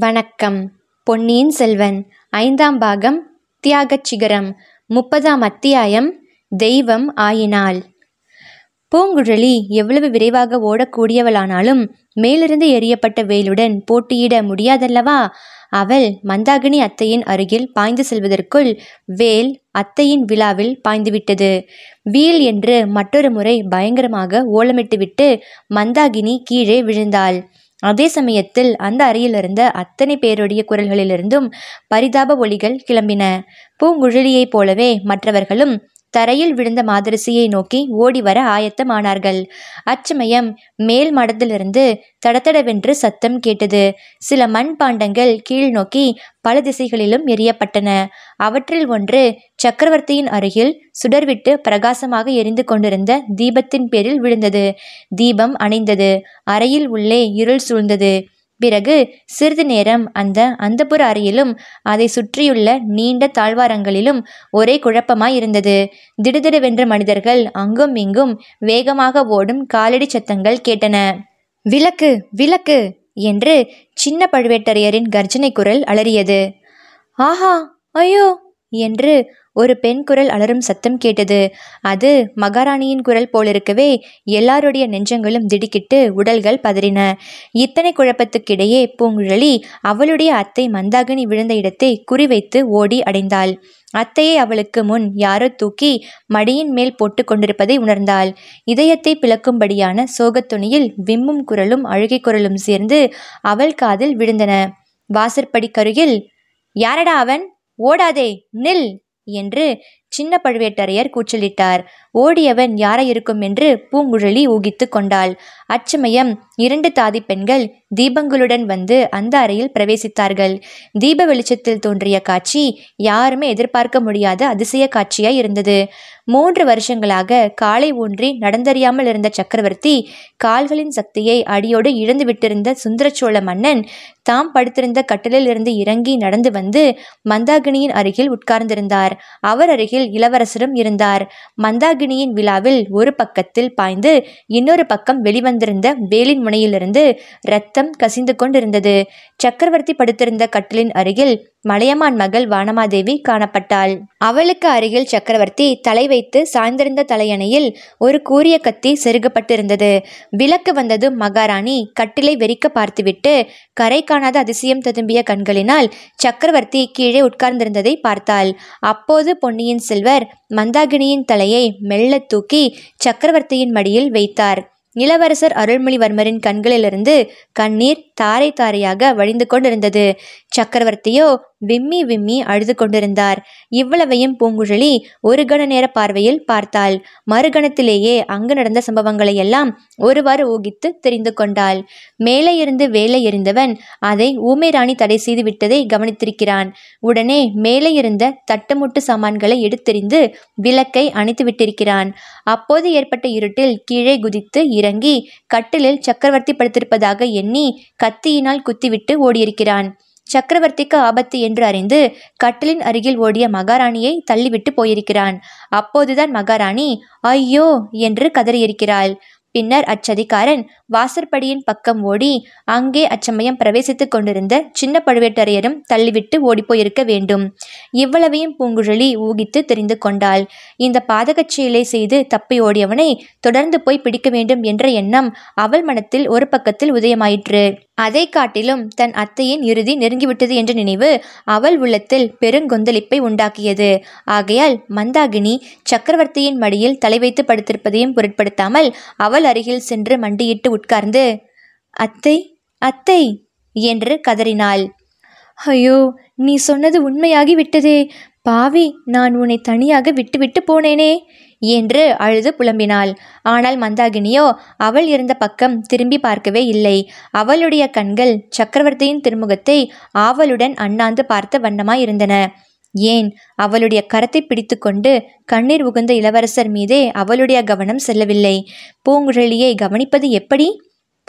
வணக்கம். பொன்னியின் செல்வன் ஐந்தாம் பாகம் தியாகச் சிகரம் முப்பதாம் அத்தியாயம் தெய்வம் ஆயினாள் பூங்குழலி எவ்வளவு விரைவாக ஓடக்கூடியவளானாலும் மேலிருந்து எரியப்பட்ட வேலுடன் போட்டியிட முடியாதல்லவா? அவள் மந்தாகினி அத்தையின் அருகில் பாய்ந்து செல்வதற்குள் வேல் அத்தையின் விழாவில் பாய்ந்துவிட்டது. வீல் என்று மற்றொரு முறை பயங்கரமாக ஓலமிட்டுவிட்டு மந்தாகினி கீழே விழுந்தாள். அதே சமயத்தில் அந்த அறையிலிருந்த அத்தனை பேருடைய குரல்களிலிருந்தும் பரிதாப ஒலிகள் கிளம்பின. பூங்குழலியைப் போலவே மற்றவர்களும் தரையில் விழுந்த மாதரசியை நோக்கி ஓடிவர ஆயத்தமானார்கள். அச்சமயம் மேல் மடத்திலிருந்து தடதடவென்று சத்தம் கேட்டது. சில மண் பாண்டங்கள் கீழ் நோக்கி பல திசைகளிலும் எரியப்பட்டன அவற்றில் ஒன்று சக்கரவர்த்தியின் அருகில் சுடர்விட்டு பிரகாசமாக எரிந்து கொண்டிருந்த தீபத்தின் பேரில் விழுந்தது. தீபம் அணைந்தது. அறையில் உள்ளே இருள் சூழ்ந்தது. பிறகு சிறிது நேரம் அந்த அந்தப்புற அறையிலும் அதை சுற்றியுள்ள நீண்ட தாழ்வாரங்களிலும் ஒரே குழப்பமாய் இருந்தது திடுதிடுவென்ற மனிதர்கள் அங்கும் இங்கும் வேகமாக ஓடும் காலடி சத்தங்கள் கேட்டன. விளக்கு விளக்கு! என்று சின்ன பழுவேட்டரையரின் கர்ஜனை குரல் அலறியது. ஆஹா ஐயோ! என்று ஒரு பெண் குரல் அலறும் சத்தம் கேட்டது. அது மகாராணியின் குரல் போலிருக்கவே எல்லாருடைய நெஞ்சங்களும் திடுக்கிட்டு உடல்கள் பதறின. இத்தனை குழப்பத்துக்கிடையே பூங்குழலி அவளுடைய அத்தை மந்தாகினி விழுந்த இடத்தை குறிவைத்து ஓடி அடைந்தாள். அத்தையை அவளுக்கு முன் யாரோ தூக்கி மடியின் மேல் போட்டு கொண்டிருப்பதை உணர்ந்தாள். இதயத்தை பிளக்கும்படியான சோகத்துணியில் விம்மும் குரலும் அழுகை குரலும் சேர்ந்து அவள் காதில் விழுந்தன. வாசற்படி கருகில் யாரடா அவன்? ஓடாதே நில்! என்று சின்ன பழுவேட்டரையர் கூச்சலிட்டார். ஓடியவன் யாராயிருக்கும் என்று பூங்குழலி ஊகித்து கொண்டாள். அச்சமயம் இரண்டு தாதி பெண்கள் தீபங்களுடன் வந்து அந்த அறையில் பிரவேசித்தார்கள். தீப வெளிச்சத்தில் தோன்றிய காட்சி யாருமே எதிர்பார்க்க முடியாத அதிசய காட்சியாய் இருந்தது. மூன்று வருஷங்களாக காலை ஊன்றி நடந்தறியாமல் இருந்த சக்கரவர்த்தி கால்களின் சக்தியை அடியோடு இழந்து விட்டிருந்த சுந்தரச்சோழ மன்னன் தாம் படுத்திருந்த கட்டிலில் இருந்து இறங்கி நடந்து வந்து மந்தாகினியின் அருகில் உட்கார்ந்திருந்தார். அவர் அருகில் இளவரசரும் இருந்தார். மந்தாகினியின் விழாவில் ஒரு பக்கத்தில் பாய்ந்து இன்னொரு பக்கம் வெளிவந்திருந்த வேலின் முனையிலிருந்து ரத்தம் கசிந்து கொண்டிருந்தது. சக்கரவர்த்தி படுத்திருந்த கட்டிலின் அருகில் மலையமான் மகள் வானமாதேவி காணப்பட்டாள். அவளுக்கு அருகில் சக்கரவர்த்தி தலை வைத்து சாய்ந்திருந்த தலையணையில் ஒரு கூரிய கத்தி செருகப்பட்டிருந்தது. விளக்கு வந்ததும் மகாராணி. கட்டிலை வெறிக்க பார்த்துவிட்டு கரை காணாத அதிசயம் ததும்பிய கண்களினால் சக்கரவர்த்தி கீழே உட்கார்ந்திருந்ததை பார்த்தாள். அப்போது பொன்னியின் செல்வர் மந்தாகினியின் தலையை மெல்ல தூக்கி சக்கரவர்த்தியின் மடியில் வைத்தார். இளவரசர் அருள்மொழிவர்மரின் கண்களிலிருந்து கண்ணீர் தாரை தாரையாக வழிந்து கொண்டிருந்தது. சக்கரவர்த்தியோ விம்மி விம்மி அழுது கொண்டிருந்தார். இவ்வளவையும் பூங்குழலி ஒரு கண நேர பார்வையில் பார்த்தாள். மறுகணத்திலேயே அங்கு நடந்த சம்பவங்களை எல்லாம் ஒருவாறு ஊகித்து தெரிந்து கொண்டாள். மேலே இருந்து வேலை எறிந்தவன் அதை ஊமை ராணி தடை செய்து விட்டதை கவனித்திருக்கிறான். உடனே மேலே இருந்த தட்டுமுட்டு சாமான்களை எடுத்தெறிந்து விளக்கை அணைத்து விட்டிருக்கிறான். அப்போது ஏற்பட்ட இருட்டில் கீழே குதித்து இறங்கி கட்டிலில் சக்கரவர்த்தி படுத்திருப்பதாக எண்ணி கத்தியினால் குத்திவிட்டு ஓடியிருக்கிறான். சக்கரவர்த்திக்கு ஆபத்து என்று அறிந்து கட்டிலின் அருகில் ஓடிய மகாராணியை தள்ளிவிட்டு போயிருக்கிறான். அப்போதுதான் மகாராணி ஐயோ என்று கதறியிருக்கிறாள். பின்னர் அச்சதிகாரன் வாசற்படியின் பக்கம் ஓடி அங்கே அச்சமயம் பிரவேசித்துக் கொண்டிருந்த சின்ன பழுவேட்டரையரும் தள்ளிவிட்டு ஓடிப்போயிருக்க வேண்டும். இவ்வளவையும் பூங்குழலி ஊகித்து தெரிந்து கொண்டாள். இந்த பாதகச் செயலை செய்து தப்பி ஓடியவனை தொடர்ந்து போய் பிடிக்க வேண்டும் என்ற எண்ணம் அவள் மனத்தில் ஒரு பக்கத்தில் உதயமாயிற்று. அதை காட்டிலும் தன் அத்தையின் இறுதி நெருங்கிவிட்டது என்ற நினைவு அவள் உள்ளத்தில் பெருங்கொந்தளிப்பை உண்டாக்கியது. ஆகையால் மந்தாகினி சக்கரவர்த்தியின் மடியில் தலை வைத்து படுத்திருப்பதையும் பொருட்படுத்தாமல் அவள் அருகில் சென்று மண்டியிட்டு உட்கார்ந்து அத்தை அத்தை என்று கதறினாள். ஐயோ நீ சொன்னது உண்மையாகி விட்டதே. பாவி நான் உன்னை தனியாக விட்டுவிட்டு போனேனே என்று அழுது புலம்பினாள். ஆனால் மந்தாகினியோ அவள் இருந்த பக்கம் திரும்பி பார்க்கவே இல்லை. அவளுடைய கண்கள் சக்கரவர்த்தியின் திருமுகத்தை ஆவலுடன் அண்ணாந்து பார்த்த வண்ணமாய் இருந்தன ஏன்? அவளுடைய கரத்தை பிடித்துக்கொண்டு கண்ணீர் உகுந்த இளவரசர் மீதே அவளுடைய கவனம் செல்லவில்லை. பூங்குழலியை கவனிப்பது எப்படி?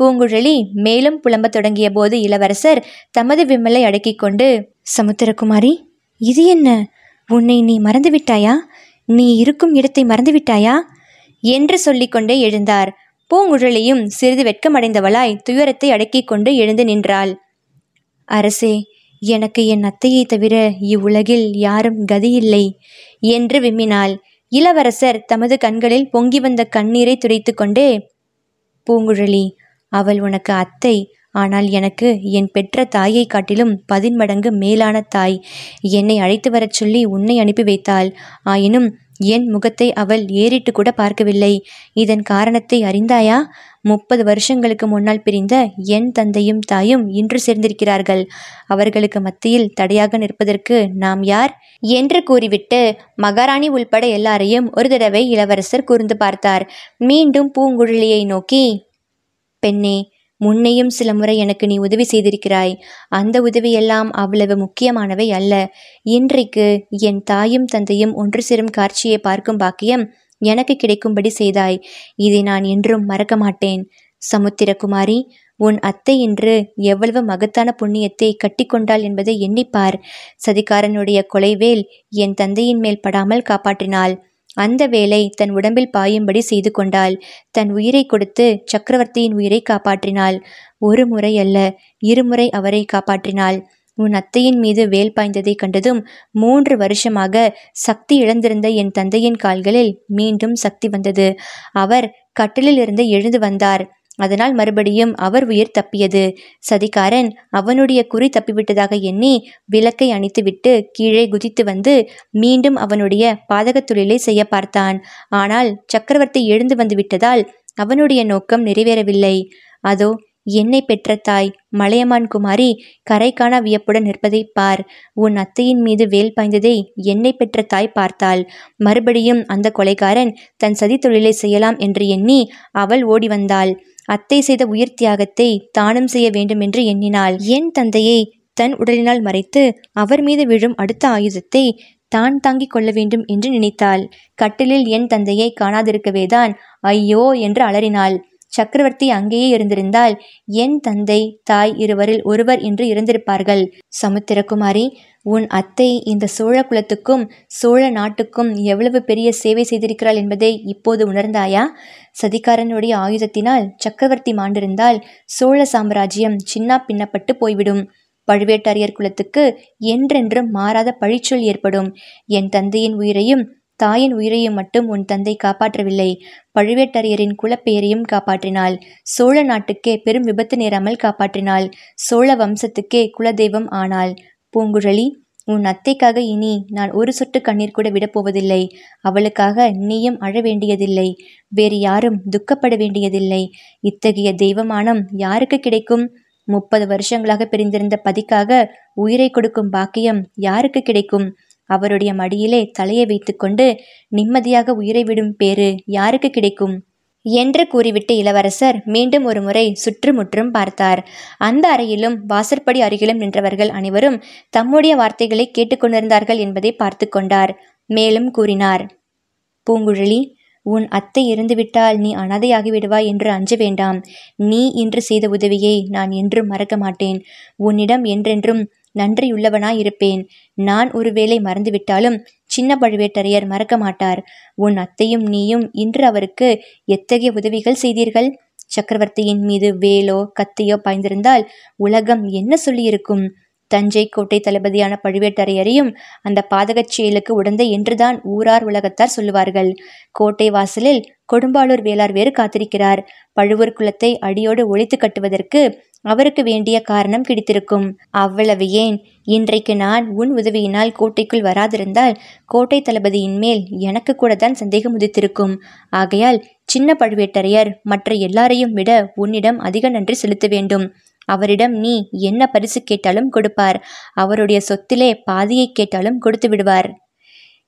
பூங்குழலி மேலும் புலம்பத் தொடங்கிய போது இளவரசர் தமது விம்மலை அடக்கிக் கொண்டு சமுத்திரகுமாரி இது என்ன? உன்னை நீ மறந்துவிட்டாயா? நீ இருக்கும் இடத்தை மறந்துவிட்டாயா? என்று சொல்லிக்கொண்டே எழுந்தார். பூங்குழலியும் சிறிது வெட்கமடைந்தவளாய் துயரத்தை அடக்கிக் கொண்டு எழுந்து நின்றாள். அரசே எனக்கு என் அத்தையை தவிர இவ்வுலகில் யாரும் கதியில்லை என்று விம்மினாள். இளவரசர் தமது கண்களில் பொங்கி வந்த கண்ணீரை துடைத்து கொண்டே பூங்குழலி அவள் உனக்கு அத்தை. ஆனால் எனக்கு என் பெற்ற தாயை காட்டிலும் பதின்மடங்கு மேலான தாய். என்னை அழைத்து வரச் சொல்லி உன்னை அனுப்பி வைத்தாள். ஆயினும் என் முகத்தை அவள் ஏறிட்டு கூட பார்க்கவில்லை. இதன் காரணத்தை அறிந்தாயா? முப்பது வருஷங்களுக்கு முன்னால் பிரிந்த என் தந்தையும் தாயும் இன்று சேர்ந்திருக்கிறார்கள். அவர்களுக்கு மத்தியில் தடையாக நிற்பதற்கு நாம் யார்? என்று கூறிவிட்டு மகாராணி உள்பட எல்லாரையும் ஒரு தடவை இளவரசர் கூர்ந்து பார்த்தார். மீண்டும் பூங்குழலியை நோக்கி பெண்ணே முன்னையும் சில முறை எனக்கு நீ உதவி செய்திருக்கிறாய். அந்த உதவியெல்லாம் அவ்வளவு முக்கியமானவை அல்ல. இன்றைக்கு என் தாயும் தந்தையும் ஒன்று சேரும் காட்சியை பார்க்கும் பாக்கியம் எனக்கு கிடைக்கும்படி செய்தாய். இதை நான் என்றும் மறக்க மாட்டேன். சமுத்திரகுமாரி உன் அத்தை இன்று எவ்வளவு மகத்தான புண்ணியத்தை கட்டிக்கொண்டாள் என்பதை எண்ணிப்பார். சதிகாரனுடைய கொலைவேல் என் தந்தையின் மேல் படாமல் காப்பாற்றினாள். அந்த வேலை தன் உடம்பில் பாயும்படி செய்து கொண்டாள். தன் உயிரை கொடுத்து சக்கரவர்த்தியின் உயிரை காப்பாற்றினாள். ஒரு முறை அல்ல இருமுறை அவரை காப்பாற்றினாள். உன் அத்தையின் மீது வேல் பாய்ந்ததை கண்டதும் மூன்று வருஷமாக சக்தி இழந்திருந்த என் தந்தையின் கால்களில் மீண்டும் சக்தி வந்தது. அவர் கட்டிலிலிருந்து எழுந்து வந்தார். அதனால் மறுபடியும் அவர் உயிர் தப்பியது. சதிகாரன் அவனுடைய குறி தப்பிவிட்டதாக எண்ணி விளக்கை அணித்துவிட்டு கீழே குதித்து வந்து மீண்டும் அவனுடைய பாதகத் தொழிலை செய்ய பார்த்தான். ஆனால் சக்கரவர்த்தி எழுந்து வந்து விட்டதால் அவனுடைய நோக்கம் நிறைவேறவில்லை. அதோ என்னை பெற்ற தாய் மலையமான் குமாரி கரை காண வியப்புடன் நிற்பதை பார். உன் அத்தையின் மீது வேல் பாய்ந்ததை என்னை பெற்ற தாய் பார்த்தாள். மறுபடியும் அந்த கொலைகாரன் தன் சதி தொழிலை செய்யலாம் என்று எண்ணி அவள் ஓடி வந்தாள். அத்தை செய்த உயிர் தியாகத்தை தானும் செய்ய வேண்டும் என்று எண்ணினாள். என் தந்தையை தன் உடலினால் மறைத்து அவர் மீது விழும் அடுத்த ஆயுதத்தை தான் தாங்கிக் கொள்ள வேண்டும் என்று நினைத்தாள். கட்டிலில் என் தந்தையை காணாதிருக்கவேதான் ஐயோ என்று அலறினாள். சக்கரவர்த்தி அங்கேயே இருந்திருந்தால் என் தந்தை தாய் இருவரில் ஒருவர் என்று இருந்திருப்பார்கள். சமுத்திரகுமாரி உன் அத்தை இந்த சோழ குலத்துக்கும் சோழ நாட்டுக்கும் எவ்வளவு பெரிய சேவை செய்திருக்கிறாள் என்பதை இப்போது உணர்ந்தாயா? சதிகாரனுடைய ஆயுதத்தினால் சக்கரவர்த்தி மாண்டிருந்தால் சோழ சாம்ராஜ்யம் சின்னா பின்னப்பட்டு போய்விடும். பழுவேட்டரையர் குலத்துக்கு என்றென்றும் மாறாத பழிச்சொல் ஏற்படும். என் தந்தையின் உயிரையும் தாயின் உயிரையும் மட்டும் உன் தந்தை காப்பாற்றவில்லை. பழுவேட்டரையரின் குலப்பெயரையும் காப்பாற்றினாள். சோழ நாட்டுக்கே பெரும் விபத்து நேராமல் காப்பாற்றினாள். சோழ வம்சத்துக்கே குலதெய்வம் ஆனாள். பூங்குழலி உன் அத்தைக்காக இனி நான் ஒரு சொட்டு கண்ணீர் கூட விடப்போவதில்லை அவளுக்காக நீயும் அழ வேண்டியதில்லை. வேறு யாரும் துக்கப்பட வேண்டியதில்லை. இத்தகைய தெய்வமானம் யாருக்கு கிடைக்கும்? முப்பது வருஷங்களாக பிரிந்திருந்த பதிக்காக உயிரை கொடுக்கும் பாக்கியம் யாருக்கு கிடைக்கும்? அவருடைய மடியிலே தலையை வைத்துக்கொண்டு நிம்மதியாக உயிரை விடும் பேறு யாருக்கு கிடைக்கும்? என்று கூறிவிட்டு இளவரசர் மீண்டும் ஒரு முறை சுற்றுமுற்றும் பார்த்தார். அந்த அறையிலும் வாசற்படி அருகிலும் நின்றவர்கள் அனைவரும் தம்முடைய வார்த்தைகளை கேட்டுக்கொண்டிருந்தார்கள் என்பதை பார்த்து கொண்டார். மேலும் கூறினார் பூங்குழலி உன் அத்தை இருந்துவிட்டால் நீ அனாதையாகி விடுவாய் என்று அஞ்ச வேண்டாம். நீ இன்று செய்த உதவியை நான் என்றும் மறக்க மாட்டேன். உன்னிடம் என்றென்றும் நன்றியுள்ளவனாயிருப்பேன். நான் ஒருவேளை மறந்துவிட்டாலும் சின்ன பழுவேட்டரையர் மறக்க மாட்டார் உன் அத்தையும் நீயும் இன்று அவருக்கு எத்தகைய உதவிகள் செய்தீர்கள்? சக்கரவர்த்தியின் மீது வேலோ கத்தியோ பாய்ந்திருந்தால் உலகம் என்ன சொல்லியிருக்கும்? தஞ்சை கோட்டை தளபதியான பழுவேட்டரையரையும் அந்த பாதகச் செயலுக்கு உடந்தை என்றுதான் ஊரார் உலகத்தார் சொல்லுவார்கள். கோட்டை வாசலில் கொடும்பாளூர் வேளார் வேறு காத்திருக்கிறார். பழுவூர் குலத்தை அடியோடு ஒழித்து கட்டுவதற்கு அவருக்கு வேண்டிய காரணம் கிடைத்திருக்கும். அவ்வளவு ஏன்? இன்றைக்கு நான் உன் உதவியினால் கோட்டைக்குள் வராதிருந்தால் கோட்டை தளபதியின் மேல் எனக்கு கூட தான் சந்தேகம் உதித்திருக்கும். ஆகையால் சின்ன பழுவேட்டரையர் மற்ற எல்லாரையும் விட உன்னிடம் அதிக நன்றி செலுத்த வேண்டும். அவரிடம் நீ என்ன பரிசு கேட்டாலும் கொடுப்பார். அவருடைய சொத்திலே பாதியை கேட்டாலும் கொடுத்து விடுவார்.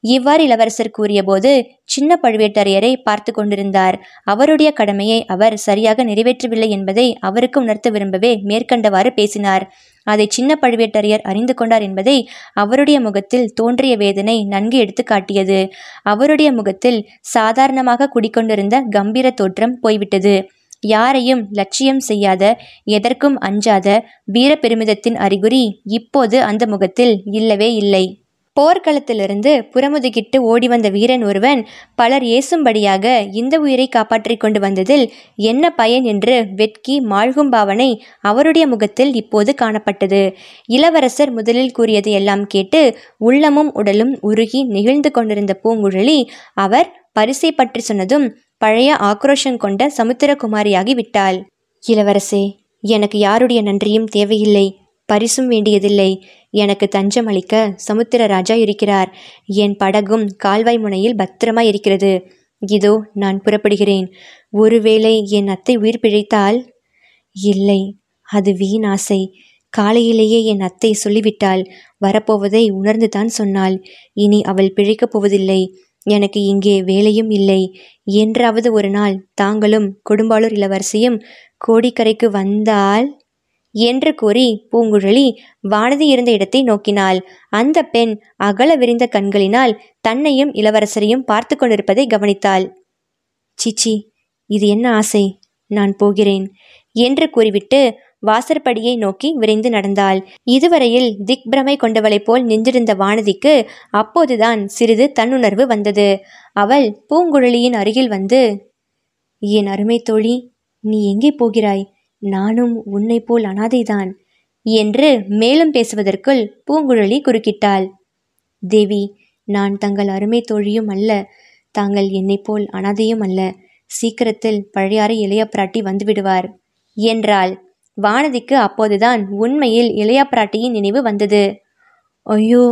இவ்வாறு இளவரசர் கூறியபோது சின்ன பழுவேட்டரையரை பார்த்து கொண்டிருந்தார். அவருடைய கடமையை அவர் சரியாக நிறைவேற்றவில்லை என்பதை அவருக்கு உணர்த்த விரும்பவே மேற்கண்டவாறு பேசினார். அதை சின்ன பழுவேட்டரையர் அறிந்து கொண்டார் என்பதை அவருடைய முகத்தில் தோன்றிய வேதனை நன்கு எடுத்து காட்டியது. அவருடைய முகத்தில் சாதாரணமாக குடிக்கொண்டிருந்த கம்பீர தோற்றம் போய்விட்டது. யாரையும் லட்சியம் செய்யாத எதற்கும் அஞ்சாத வீர பெருமிதத்தின் அறிகுறி இப்போது அந்த முகத்தில் இல்லவே இல்லை. போர்க்களத்திலிருந்து புறமுதுகிட்டு ஓடி வந்த வீரன் ஒருவன் பலர் ஏசும்படியாக இந்த உயிரை காப்பாற்றிக் கொண்டு வந்ததில் என்ன பயன் என்று வெட்கி மாழ்கும் பாவனை அவருடைய முகத்தில் இப்போது காணப்பட்டது. இளவரசர் முதலில் கூறியது எல்லாம் கேட்டு உள்ளமும் உடலும் உருகி நெகிழ்ந்து கொண்டிருந்த பூங்குழலி அவர் பரிசை பற்றி சொன்னதும் பழைய ஆக்ரோஷம் கொண்ட சமுத்திரகுமாரியாகி விட்டாள். இளவரசே எனக்கு யாருடைய நன்றியும் தேவையில்லை. பரிசும் வேண்டியதில்லை. எனக்கு தஞ்சம் அளிக்க சமுத்திர ராஜா இருக்கிறார். என் படகும் கால்வாய் முனையில் பத்திரமாய் இருக்கிறது இதோ நான் புறப்படுகிறேன். ஒருவேளை என் அத்தை உயிர் பிழைத்தால்? இல்லை அது வீண் ஆசை. காலையிலேயே என் அத்தை சொல்லிவிட்டாள். வரப்போவதை உணர்ந்துதான் சொன்னாள். இனி அவள் பிழைக்கப் போவதில்லை. எனக்கு இங்கே வேலையும் இல்லை. என்றாவது ஒரு நாள் தாங்களும் கொடும்பாளூர் இளவரசியும் கோடிக்கரைக்கு வந்தால்? என்று கூறி பூங்குழலி வானதி இருந்த இடத்தை நோக்கினாள். அந்த பெண் அகல விரிந்த கண்களினால் தன்னையும் இளவரசரையும் பார்த்து கொண்டிருப்பதை கவனித்தாள். சிச்சி இது என்ன ஆசை? நான் போகிறேன் என்று கூறிவிட்டு வாசற்படியை நோக்கி விரைந்து நடந்தாள். இதுவரையில் திக் பிரமை கொண்டவளைப் போல் நின்றிருந்த வானதிக்கு அப்போதுதான் சிறிது தன்னுணர்வு வந்தது. அவள் பூங்குழலியின் அருகில் வந்து என் அருமை தோழி நீ எங்கே போகிறாய்? நானும் உன்னை போல் அனாதைதான் என்று மேலும் பேசுவதற்குள் பூங்குழலி குறுக்கிட்டாள். தேவி நான் தங்கள் அருமை தோழியும் அல்ல. தாங்கள் என்னைப்போல் அனாதையும் அல்ல. சீக்கிரத்தில் பழையாறு இளைய பிராட்டி வந்துவிடுவார் என்றாள். வானதிக்கு அப்போதுதான் உண்மையில் இளைய பிராட்டியின் நினைவு வந்தது. ஐயோ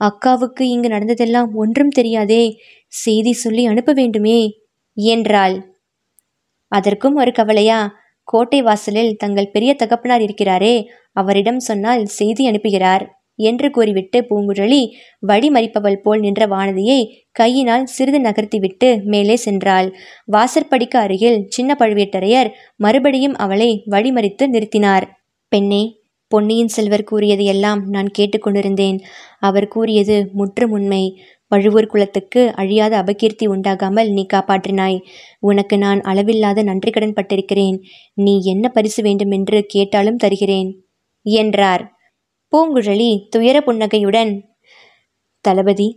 அக்காவுக்கு இங்கு நடந்ததெல்லாம் ஒன்றும் தெரியாதே. செய்தி சொல்லி அனுப்ப வேண்டுமே என்றாள். அதற்கும் ஒரு கவலையா? கோட்டை வாசலில் தங்கள் பெரிய தகப்பனார் இருக்கிறாரே அவரிடம் சொன்னால் செய்தி அனுப்புகிறார் என்று கூறிவிட்டு பூங்குழலி வழிமறிப்பவள் போல் நின்ற வானதியை கையினால் சிறிது நகர்த்திவிட்டு மேலே சென்றாள். வாசற்படிக்கு அருகில் சின்ன பழுவேட்டரையர் மறுபடியும் அவளை வழிமறித்து நிறுத்தினார். பெண்ணே பொன்னியின் செல்வர் கூறியது எல்லாம் நான் கேட்டுக்கொண்டிருந்தேன். அவர் கூறியது முற்றும் உண்மை. பழுவூர் குலத்துக்கு அழியாத அபகீர்த்தி உண்டாகாமல் நீ காப்பாற்றினாய். உனக்கு நான் அளவில்லாத நன்றி கடன் பட்டிருக்கிறேன். நீ என்ன பரிசு வேண்டுமென்று கேட்டாலும் தருகிறேன் என்றார். பூங்குழலி துயர புன்னகையுடன் தளபதி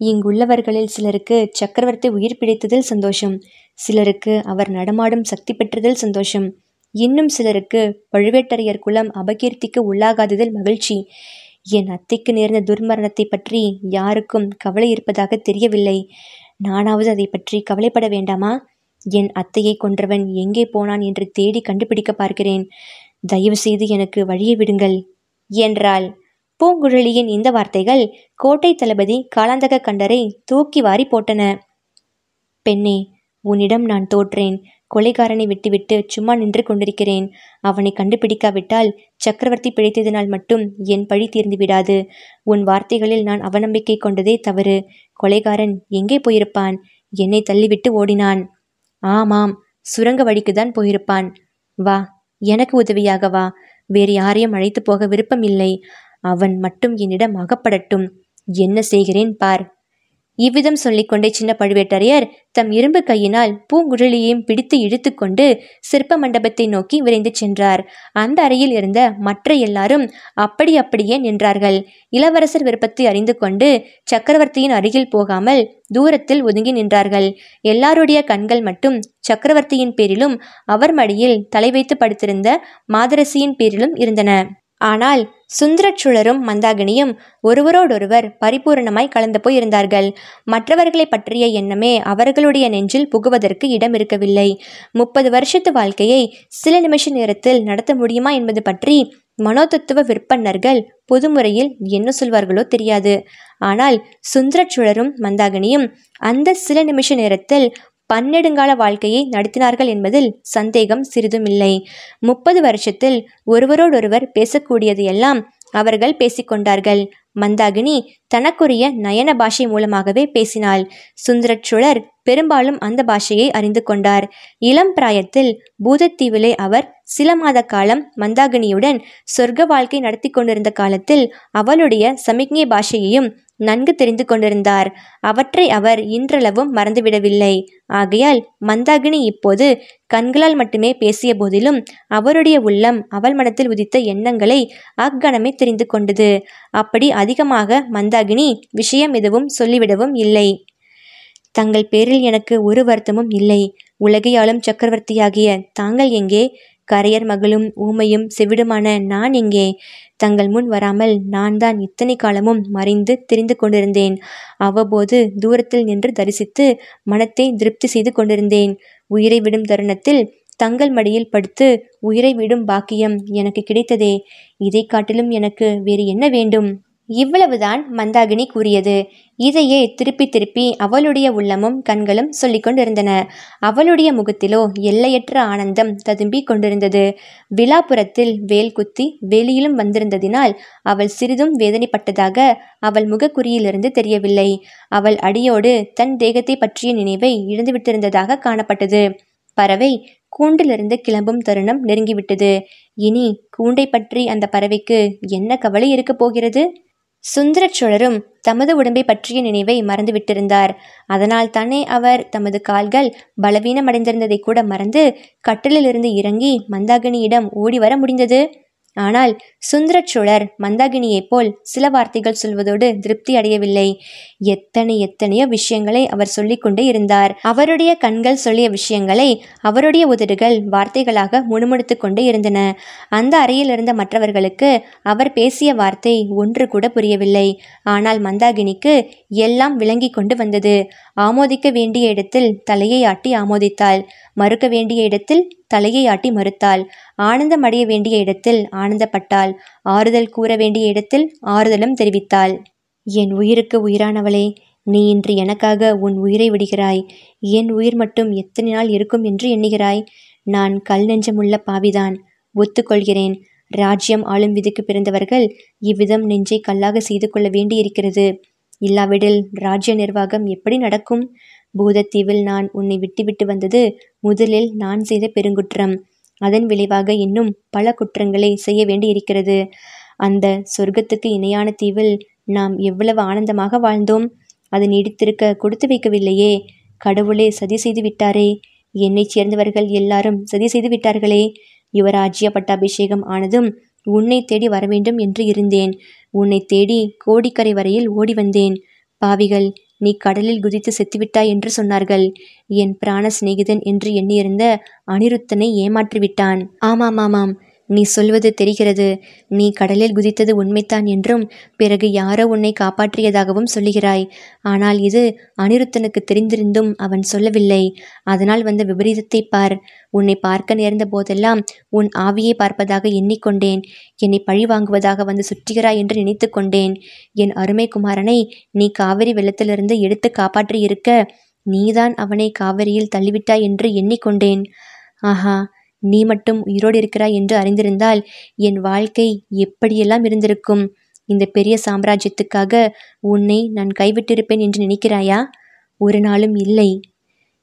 இங்குள்ளவர்களில் சிலருக்கு சக்கரவர்த்தி உயிர் பிடித்ததில் சந்தோஷம் சிலருக்கு அவர் நடமாடும் சக்தி பெற்றதில் சந்தோஷம் இன்னும் சிலருக்கு பழுவேட்டரையர் குலம் அபகீர்த்திக்கு உள்ளாகாததில் மகிழ்ச்சி என் அத்தைக்கு நேர்ந்த துர்மரணத்தை பற்றி யாருக்கும் கவலை இருப்பதாக தெரியவில்லை. நானாவது அதை பற்றி கவலைப்பட வேண்டாமா? என் அத்தையை கொன்றவன் எங்கே போனான் என்று தேடி கண்டுபிடிக்க பார்க்கிறேன். தயவு செய்து எனக்கு வழியை விடுங்கள். என்றாள். பூங்குழலியின் இந்த வார்த்தைகள் கோட்டை தளபதி காலாந்தக கண்டரை தூக்கி வாரி போட்டன. பெண்ணே உன்னிடம் நான் தோற்றேன். கொலைகாரனை விட்டுவிட்டு சும்மா நின்று கொண்டிருக்கிறேன். அவனை கண்டுபிடிக்காவிட்டால் சக்கரவர்த்தி பிழைத்ததினால் மட்டும் என் பழி தீர்ந்து விடாது. உன் வார்த்தைகளில் நான் அவநம்பிக்கை கொண்டதே தவறு. கொலைகாரன் எங்கே போயிருப்பான்? என்னை தள்ளிவிட்டு ஓடினான். ஆமாம் சுரங்க வழிக்குதான் போயிருப்பான். வா எனக்கு உதவியாக வா. வேறு யாரையும் அழைத்து போக விருப்பம் இல்லை அவன் மட்டும் என்னிடம் அகப்படட்டும். என்ன செய்கிறேன் பார். இவ்விதம் சொல்லிக்கொண்டே சின்ன பழுவேட்டரையர் தம் இரும்பு கையினால் பூங்குழலியையும் பிடித்து இழுத்துக்கொண்டு சிற்ப மண்டபத்தை நோக்கி விரைந்து சென்றார். அந்த அறையில் இருந்த மற்ற எல்லாரும் அப்படி அப்படியே நின்றார்கள். இளவரசர் விருப்பத்தை அறிந்து கொண்டு சக்கரவர்த்தியின் அருகில் போகாமல் தூரத்தில் ஒதுங்கி நின்றார்கள். எல்லாருடைய கண்கள் மட்டும் சக்கரவர்த்தியின் பேரிலும் அவர் மடியில் தலை வைத்து படுத்திருந்த மாதரசியின் பேரிலும் இருந்தன. ஆனால் சுந்தரச்சுழரும் மந்தாகினியும் ஒருவரோடொருவர் பரிபூரணமாய் கலந்து போயிருந்தார்கள். மற்றவர்களை பற்றிய எண்ணமே அவர்களுடைய நெஞ்சில் புகுவதற்கு இடம் இருக்கவில்லை முப்பது வருஷத்து வாழ்க்கையை சில நிமிஷ நேரத்தில் நடத்த முடியுமா என்பது பற்றி மனோதத்துவ விற்பன்னர்கள் பொதுமுறையில் என்ன சொல்வார்களோ தெரியாது. ஆனால் சுந்தரச்சுழரும் மந்தாகினியும் அந்த சில நிமிஷ நேரத்தில் பன்னெடுங்கால வாழ்க்கையை நடத்தினார்கள் என்பதில் சந்தேகம் சிறிதும் இல்லை. முப்பது வருஷத்தில் ஒருவரோடொருவர் பேசக்கூடியது எல்லாம் அவர்கள் பேசிக்கொண்டார்கள். மந்தாகினி தனக்குரிய நயன பாஷை மூலமாகவே பேசினாள். சுந்தரச்சுழர் பெரும்பாலும் அந்த பாஷையை அறிந்து கொண்டார். இளம் பிராயத்தில் பூதத்தீவிலே அவர் சில மாத காலம் மந்தாகினியுடன் சொர்க்க வாழ்க்கை நடத்தி கொண்டிருந்த காலத்தில் அவளுடைய சமிக்ஞை பாஷையையும் நன்கு தெரிந்து கொண்டிருந்தார். அவற்றை அவர் இன்றளவும் மறந்துவிடவில்லை. ஆகையால் மந்தாகினி இப்போது கண்களால் மட்டுமே பேசிய போதிலும் அவருடைய உள்ளம் அவள் மனத்தில் உதித்த எண்ணங்களை அக்கணமே தெரிந்து கொண்டது. அப்படி அதிகமாக மந்தாகினி விஷயம் எதுவும் சொல்லிவிடவும் இல்லை. தங்கள் பேரில் எனக்கு ஒரு வருத்தமும் இல்லை. உலகையாளும் சக்கரவர்த்தியாகிய தாங்கள் எங்கே? கரையர் மகளும் ஊமையும் செவிடுமான நான் எங்கே? தங்கள் முன் வராமல் நான் தான் இத்தனை காலமும் மறைந்து தெரிந்து கொண்டிருந்தேன். அவ்வப்போது தூரத்தில் நின்று தரிசித்து மனத்தை திருப்தி செய்து கொண்டிருந்தேன். உயிரை விடும் தருணத்தில் தங்கள் மடியில் படுத்து உயிரை விடும் பாக்கியம் எனக்கு கிடைத்ததே. இதை காட்டிலும் எனக்கு வேறு என்ன வேண்டும்? இவ்வளவுதான் மந்தாகினி கூறியது. இதையே திருப்பி திருப்பி அவளுடைய உள்ளமும் கண்களும் சொல்லிக் கொண்டிருந்தன. அவளுடைய முகத்திலோ எல்லையற்ற ஆனந்தம் ததும்பிக் கொண்டிருந்தது. விழாபுரத்தில் வேல் குத்தி வெளியிலும் வந்திருந்ததினால் அவள் சிறிதும் வேதனைப்பட்டதாக அவள் முகக்குறியிலிருந்து தெரியவில்லை. அவள் அடியோடு தன் தேகத்தை பற்றிய நினைவை இழந்துவிட்டிருந்ததாக காணப்பட்டது. பறவை கூண்டிலிருந்து கிளம்பும் தருணம் நெருங்கிவிட்டது. இனி கூண்டை பற்றி அந்த பறவைக்கு என்ன கவலை இருக்கப் போகிறது? சுந்தர சோழரும் தமது உடம்பை பற்றிய நினைவை மறந்துவிட்டிருந்தார். அதனால் தானே அவர் தமது கால்கள் பலவீனமடைந்திருந்ததை கூட மறந்து கட்டிலிலிருந்து இறங்கி மந்தாகினியிடம் ஓடி வர முடிந்தது? ஆனால் சுந்தரச்சோழர் மந்தாகினியைப் போல் சில வார்த்தைகள் சொல்வதோடு திருப்தி அடையவில்லை. எத்தனை எத்தனையோ விஷயங்களை அவர் சொல்லிக்கொண்டே இருந்தார். அவருடைய கண்கள் சொல்லிய விஷயங்களை அவருடைய உதடுகள் வார்த்தைகளாக முணுமுணுத்து கொண்டே இருந்தன. அந்த அறையில் இருந்த மற்றவர்களுக்கு அவர் பேசிய வார்த்தை ஒன்று கூட புரியவில்லை. ஆனால் மந்தாகினிக்கு எல்லாம் விளங்கி கொண்டு வந்தது. ஆமோதிக்க வேண்டிய இடத்தில் தலையை ஆட்டி ஆமோதித்தாள். மறுக்க வேண்டிய இடத்தில் தலையை ஆட்டி மறுத்தாள். ஆனந்தம் அடைய வேண்டிய இடத்தில் ஆனந்தப்பட்டாள். ஆறுதல் கூற வேண்டிய இடத்தில் ஆறுதலும் தெரிவித்தாள். என் உயிருக்கு உயிரானவளே நீ இன்று எனக்காக உன் உயிரை விடுகிறாய். என் உயிர் மட்டும் எத்தனை நாள் இருக்கும் என்று எண்ணுகிறாய். நான் கல் நெஞ்சமுள்ள பாவிதான். ஒத்துக்கொள்கிறேன். ராஜ்யம் ஆளும் விதிக்கு பிறந்தவர்கள் இவ்விதம் நெஞ்சை கல்லாக செய்து கொள்ள வேண்டியிருக்கிறது. இல்லாவிடில் ராஜ்ய நிர்வாகம் எப்படி நடக்கும்? பூதத்தீவில் நான் உன்னை விட்டுவிட்டு வந்தது முதலில் நான் செய்த பெருங்குற்றம். அதன் விளைவாக இன்னும் பல குற்றங்களை செய்ய வேண்டியிருக்கிறது. அந்த சொர்க்கத்துக்கு இணையான தீவில் நாம் எவ்வளவு ஆனந்தமாக வாழ்ந்தோம்? அது நீடித்திருக்க கொடுத்து வைக்கவில்லையே. கடவுளே சதி செய்து விட்டாரே. என்னைச் சேர்ந்தவர்கள் எல்லாரும் சதி செய்து விட்டார்களே. யுவராஜ்ய பட்டாபிஷேகம் ஆனதும் உன்னை தேடி வரவேண்டும் என்று இருந்தேன். உன்னை தேடி கோடிக்கரை வரையில் ஓடி வந்தேன். பாவிகள் நீ கடலில் குதித்து செத்துவிட்டாய் என்று சொன்னார்கள். என் பிராண சிநேகிதன் என்று எண்ணியிருந்த அனிருத்தனை ஏமாற்றிவிட்டான். ஆமாம் ஆமாம் நீ சொல்வது தெரிகிறது. நீ கடலில் குதித்தது உண்மைத்தான் என்றும் பிறகு யாரோ உன்னை காப்பாற்றியதாகவும் சொல்லுகிறாய். ஆனால் இது அனிருத்தனுக்கு தெரிந்திருந்தும் அவன் சொல்லவில்லை. அதனால் வந்த விபரீதத்தை பார். உன்னை பார்க்க நேர்ந்த போதெல்லாம் உன் ஆவியை பார்ப்பதாக எண்ணிக்கொண்டேன். என்னை பழி வாங்குவதாக வந்து சுற்றுகிறாய் என்று நினைத்து கொண்டேன். என் அருமை குமாரனை நீ காவிரி வெள்ளத்திலிருந்து எடுத்து காப்பாற்றியிருக்க நீதான் அவனை காவிரியில் தள்ளிவிட்டாய் என்று எண்ணிக்கொண்டேன். ஆஹா! நீ மட்டும் உயிரோடு இருக்கிறாய் என்று அறிந்திருந்தால் என் வாழ்க்கை எப்படியெல்லாம் இருந்திருக்கும்? இந்த பெரிய சாம்ராஜ்யத்துக்காக உன்னை நான் கைவிட்டிருப்பேன் என்று நினைக்கிறாயா? ஒரு நாளும் இல்லை.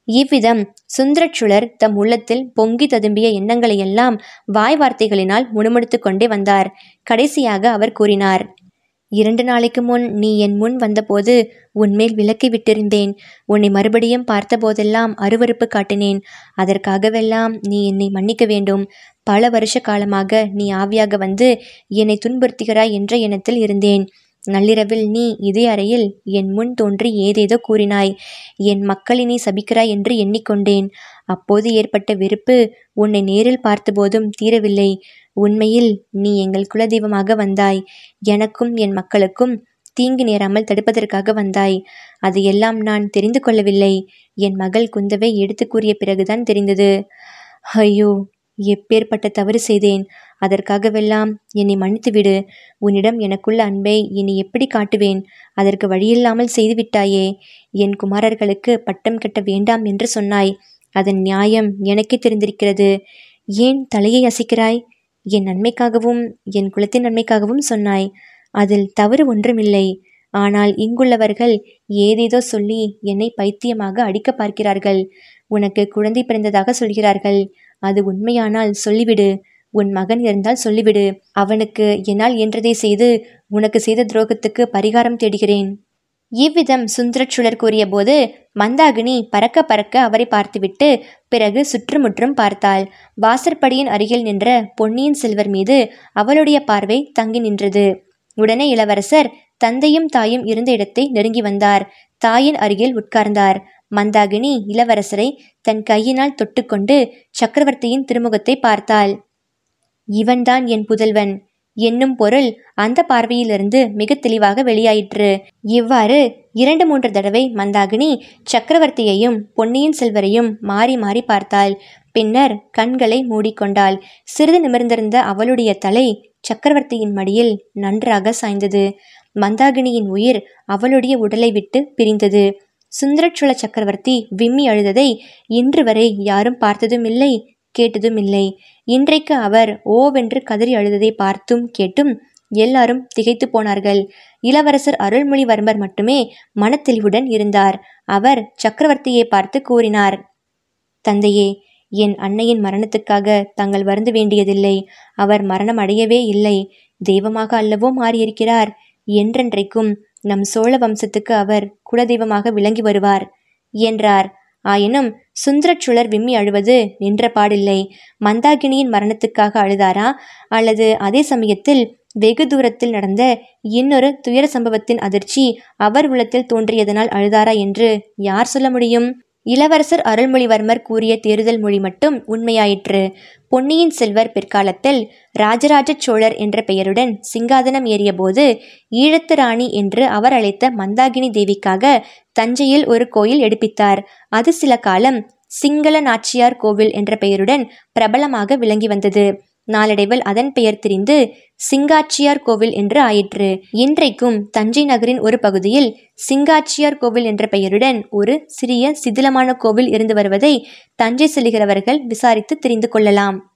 இவ்விதம் சுந்தரச்சுழர் தம் உள்ளத்தில் பொங்கி ததும்பிய எண்ணங்களையெல்லாம் வாய் வார்த்தைகளினால் முணுமுணுத்து கொண்டே வந்தார். கடைசியாக அவர் கூறினார் இரண்டு நாளைக்கு முன் நீ என் முன் வந்தபோது உன்மேல் விலக்கி விட்டிருந்தேன். உன்னை மறுபடியும் பார்த்தபோதெல்லாம் அருவறுப்பு காட்டினேன். அதற்காகவெல்லாம் நீ என்னை மன்னிக்க வேண்டும். பல வருஷ காலமாக நீ ஆவியாக வந்து என்னை துன்புறுத்துகிறாய் என்ற எண்ணத்தில் இருந்தேன். நள்ளிரவில் நீ இதே அறையில் என் முன் தோன்றி ஏதேதோ கூறினாய். என் மக்களை நீ சபிக்கிறாய் என்று எண்ணிக்கொண்டேன். அப்போது ஏற்பட்ட வெறுப்பு உன்னை நேரில் பார்த்தபோதும் தீரவில்லை. உண்மையில் நீ எங்கள் குலதெய்வமாக வந்தாய். எனக்கும் என் மக்களுக்கும் தீங்கு நேராமல் தடுப்பதற்காக வந்தாய். அதையெல்லாம் எல்லாம் நான் தெரிந்து கொள்ளவில்லை. என் மகள் குந்தவை எடுத்து கூறிய பிறகுதான் தெரிந்தது. ஐயோ எப்பேற்பட்ட தவறு செய்தேன். அதற்காகவெல்லாம் என்னை மன்னித்துவிடு உன்னிடம் எனக்குள்ள அன்பை இனி எப்படி காட்டுவேன்? அதற்கு வழியில்லாமல் செய்துவிட்டாயே என் குமாரர்களுக்கு பட்டம் கட்ட வேண்டாம் என்று சொன்னாய். அதன் நியாயம் எனக்கே தெரிந்திருக்கிறது. ஏன் தலையை அசைக்கிறாய்? என் நன்மைக்காகவும் என் குலத்தின் நன்மைக்காகவும் சொன்னாய். அதில் தவறு ஒன்றுமில்லை. ஆனால் இங்குள்ளவர்கள் ஏதேதோ சொல்லி என்னை பைத்தியமாக அடிக்க பார்க்கிறார்கள். உனக்கு குழந்தை பிறந்ததாக சொல்கிறார்கள். அது உண்மையானால் சொல்லிவிடு. உன் மகன் இருந்தால் சொல்லிவிடு. அவனுக்கு என்னால் இயன்றதை செய்து உனக்கு செய்த துரோகத்துக்கு பரிகாரம் தேடுகிறேன். இவ்விதம் சுந்தரச்சுழர் கூறியபோது மந்தாகினி பறக்க பறக்க அவரை பார்த்துவிட்டு பிறகு சுற்றுமுற்றும் பார்த்தாள். வாசற்படியின் அருகில் நின்ற பொன்னியின் செல்வர் மீது அவளுடைய பார்வை தங்கி நின்றது. உடனே இளவரசர் தந்தையும் தாயும் இருந்த இடத்தை நெருங்கி வந்தார். தாயின் அருகில் உட்கார்ந்தார். மந்தாகினி இளவரசரை தன் கையினால் தொட்டுக்கொண்டு சக்கரவர்த்தியின் திருமுகத்தை பார்த்தாள். இவன்தான் என் புதல்வன். என்னும் பொருள் அந்த பார்வையிலிருந்து மிக தெளிவாக வெளியாயிற்று. இவ்வாறு இரண்டு மூன்று தடவை மந்தாகினி சக்கரவர்த்தியையும் பொன்னியின் செல்வரையும் மாறி மாறி பார்த்தாள். பின்னர் கண்களை மூடிக்கொண்டாள். சிறிது நிமிர்ந்திருந்த அவளுடைய தலை சக்கரவர்த்தியின் மடியில் நன்றாக சாய்ந்தது. மந்தாகினியின் உயிர் அவளுடைய உடலை விட்டு பிரிந்தது. சுந்தரச்சுள சக்கரவர்த்தி விம்மி அழுததை இன்று வரை யாரும் பார்த்ததும் இல்லை கேட்டதும் இல்லை இன்றைக்கு அவர் ஓவென்று கதறி அழுததை பார்த்தும் கேட்டும் எல்லாரும் திகைத்து போனார்கள். இளவரசர் அருள்மொழிவர்மர் மட்டுமே மனத்தெளிவுடன் இருந்தார். அவர் சக்கரவர்த்தியை பார்த்து கூறினார் தந்தையே என் அன்னையின் மரணத்துக்காக தாங்கள் வருந்த வேண்டியதில்லை. அவர் மரணம் அடையவே இல்லை. தெய்வமாக அல்லவோ மாறியிருக்கிறார். என்றென்றைக்கும் நம் சோழ வம்சத்துக்கு அவர் குலதெய்வமாக விளங்கி வருவார் என்றார். ஆயினும் சுந்தரச்சுழர் விம்மி அழுவது நின்ற பாடில்லை. மந்தாகினியின் மரணத்துக்காக அழுதாரா? அல்லது அதே சமயத்தில் வெகு தூரத்தில் நடந்த இன்னொரு துயர சம்பவத்தின் அதிர்ச்சி அவர் உள்ளத்தில் தோன்றியதனால் அழுதாரா என்று யார் சொல்ல முடியும்? இளவரசர் அருள்மொழிவர்மர் கூறிய தேர்தல் மொழி மட்டும் உண்மையாயிற்று. பொன்னியின் செல்வர் பிற்காலத்தில் ராஜராஜ சோழர் என்ற பெயருடன் சிங்காதனம் ஏறியபோது ஈழத்து ராணி என்று அவர் அழைத்த மந்தாகினி தேவிக்காக தஞ்சையில் ஒரு கோயில் எடுப்பித்தார். அது சில காலம் சிங்கள நாச்சியார் கோவில் என்ற பெயருடன் பிரபலமாக விளங்கி வந்தது. நாளடைவில் அதன் பெயர் திரிந்து சிங்காச்சியார் கோவில் என்று ஆயிற்று. இன்றைக்கும் தஞ்சை நகரின் ஒரு பகுதியில் சிங்காச்சியார் கோவில் என்ற பெயருடன் ஒரு சிறிய சிதிலமான கோவில் இருந்து வருவதை தஞ்சை செல்கிறவர்கள் விசாரித்து தெரிந்து கொள்ளலாம்.